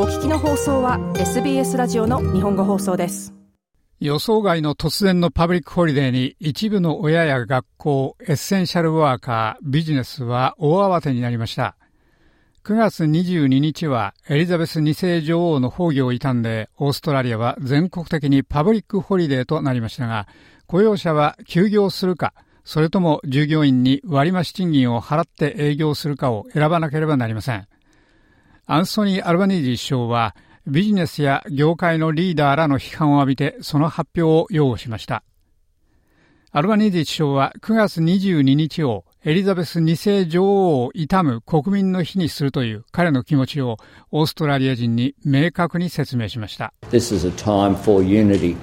お聞きの放送は SBS ラジオの日本語放送です予想外の突然のパブリックホリデーに一部の親や学校、エッセンシャルワーカー、ビジネスは大慌てになりました。9月22日はエリザベス2世女王の崩御を悼んで、オーストラリアは全国的にパブリックホリデーとなりましたが、雇用者は休業するか、それとも従業員に割増賃金を払って営業するかを選ばなければなりません。アンソニー・アルバニージ首相はビジネスや業界のリーダーらの批判を浴びてその発表を擁護しました。アルバニージー首相は9月22日をエリザベス2世女王を悼む国民の日にするという彼の気持ちをオーストラリア人に明確に説明しました。This is a time for unity.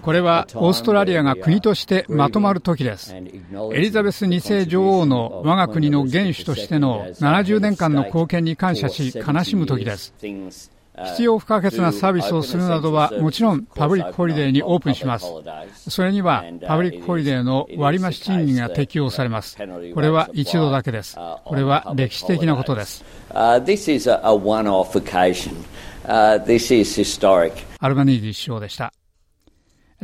これはオーストラリアが国としてまとまる時です。エリザベス2世女王の我が国の元首としての70年間の貢献に感謝し悲しむ時です。必要不可欠なサービスをするなどはもちろんパブリックホリデーにオープンします。それにはパブリックホリデーの割増賃金が適用されます。これは一度だけです。これは歴史的なことです。This is historic. アルバニージ首相でした。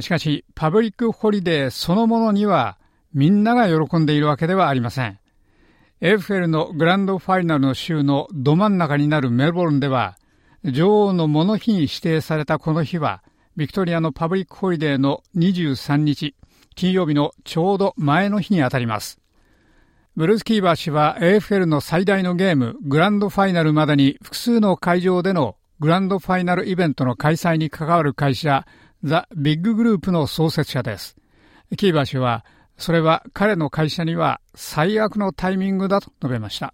しかし、パブリックホリデーそのものにはみんなが喜んでいるわけではありません。 AFL のグランドファイナルの週のど真ん中になるメルボルンでは、女王の喪の日に指定されたこの日は、ビクトリアのパブリックホリデーの23日、金曜日のちょうど前の日にあたります。ブルース・キーバー氏は AFL の最大のゲーム、グランドファイナルまでに複数の会場でのグランドファイナルイベントの開催に関わる会社、ザ・ビッググループの創設者です。キーバー氏は、それは彼の会社には最悪のタイミングだと述べました。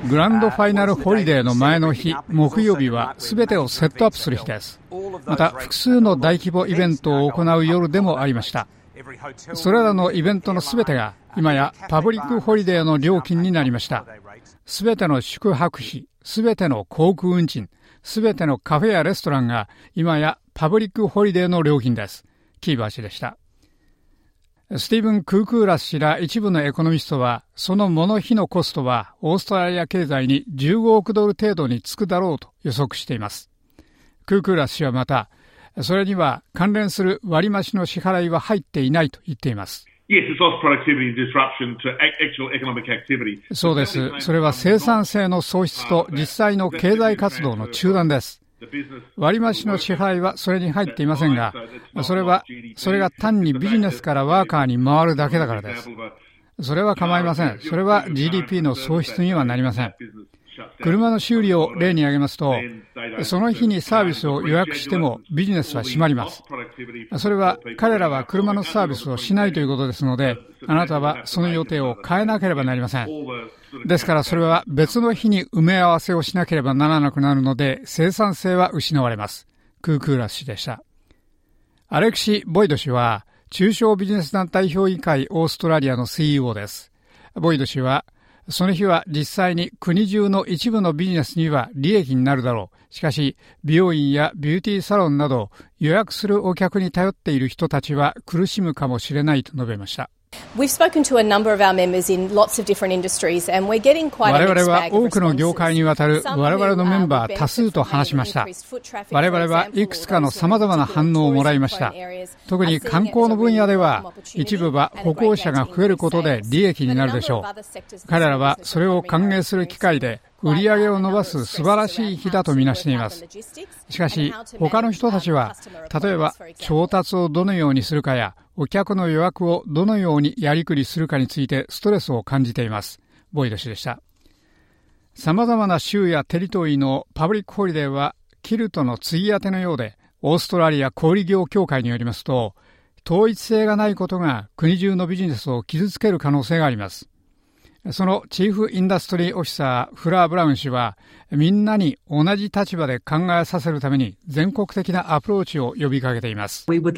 グランドファイナルホリデーの前の日、木曜日は全てをセットアップする日です。また、複数の大規模イベントを行う夜でもありました。それらのイベントの全てが今やパブリックホリデーの料金になりました。すべての宿泊費、すべての航空運賃、すべてのカフェやレストランが今やパブリックホリデーの料金です。キーバー氏でした。スティーブン・クークーラス氏ら一部のエコノミストは、その喪の日のコストはオーストラリア経済に15億ドル程度につくだろうと予測しています。クークーラス氏はまた、それには関連する割増の支払いは入っていないと言っています。そうです。それは生産性の喪失と実際の経済活動の中断です。割増の支払いはそれに入っていませんが、それは、それが単にビジネスからワーカーに回るだけだからです。それは構いません。それは GDP の喪失にはなりません。車の修理を例に挙げますと、その日にサービスを予約してもビジネスは閉まります。それは彼らは車のサービスをしないということですので、あなたはその予定を変えなければなりません。ですからそれは別の日に埋め合わせをしなければならなくなるので、生産性は失われます。クークーラス氏でした。アレクシ・ボイド氏は、中小ビジネス団体評議会オーストラリアの CEO です。ボイド氏は、その日は実際に国中の一部のビジネスには利益になるだろう。しかし、美容院やビューティーサロンなど予約するお客に頼っている人たちは苦しむかもしれないと述べました。We've spoken to a number of our members in lots of different industries and we're getting quite 我々は多くの業界にわたる我々のメンバー多数と話しました。我々はいくつかの様々な反応をもらいました。特に観光の分野では一部は歩行者が増えることで利益になるでしょう。彼らはそれを歓迎する機会で売り上げを伸ばす素晴らしい日だとみなしています。しかし、他の人たちは、例えば調達をどのようにするかや、お客の予約をどのようにやりくりするかについてストレスを感じています。ボイド氏でした。様々な州やテリトリーのパブリックホリデーは、キルトの継ぎ当てのようで、オーストラリア小売業協会によりますと、統一性がないことが国中のビジネスを傷つける可能性があります。そのチーフインダストリーオフィサー、フラー・ブラウン氏は、みんなに同じ立場で考えさせるために全国的なアプローチを呼びかけています。我々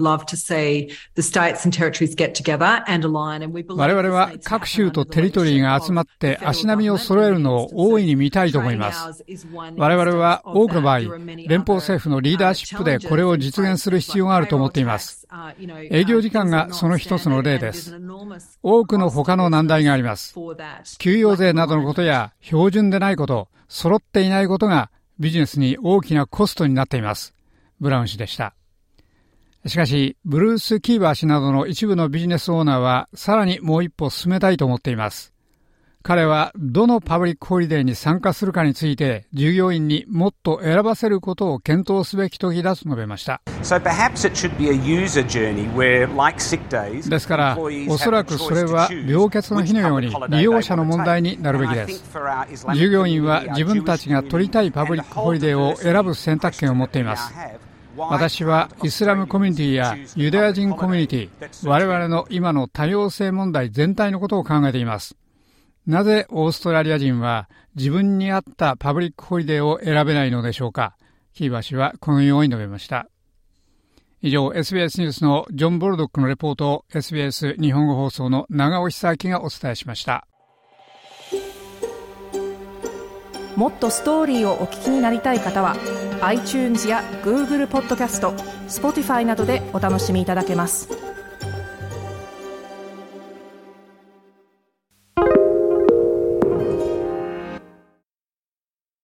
は各州とテリトリーが集まって足並みを揃えるのを大いに見たいと思います。我々は多くの場合、連邦政府のリーダーシップでこれを実現する必要があると思っています。営業時間がその一つの例です。多くの他の難題があります。給与税などのことや標準でないこと、揃っていないことがビジネスに大きなコストになっています。ブラウン氏でした。しかし、ブルース・キーバー氏などの一部のビジネスオーナーはさらにもう一歩進めたいと思っています。彼はどのパブリックホリデーに参加するかについて従業員にもっと選ばせることを検討すべき時だと述べました。ですから、おそらくそれは病欠の日のように利用者の問題になるべきです。従業員は自分たちが取りたいパブリックホリデーを選ぶ選択権を持っています。私はイスラムコミュニティやユダヤ人コミュニティ、我々の今の多様性問題全体のことを考えています。なぜオーストラリア人は自分に合った public holiday を選べないのでしょうか？キーバ氏はこのように述べました。以上、SBS ニュースのジョン・ボルドックのレポートを SBS 日本語放送の長尾久明がお伝えしました。もっとストーリーをお聞きになりたい方は iTunes や Google ポッドキャスト Spotify などでお楽しみいただけます。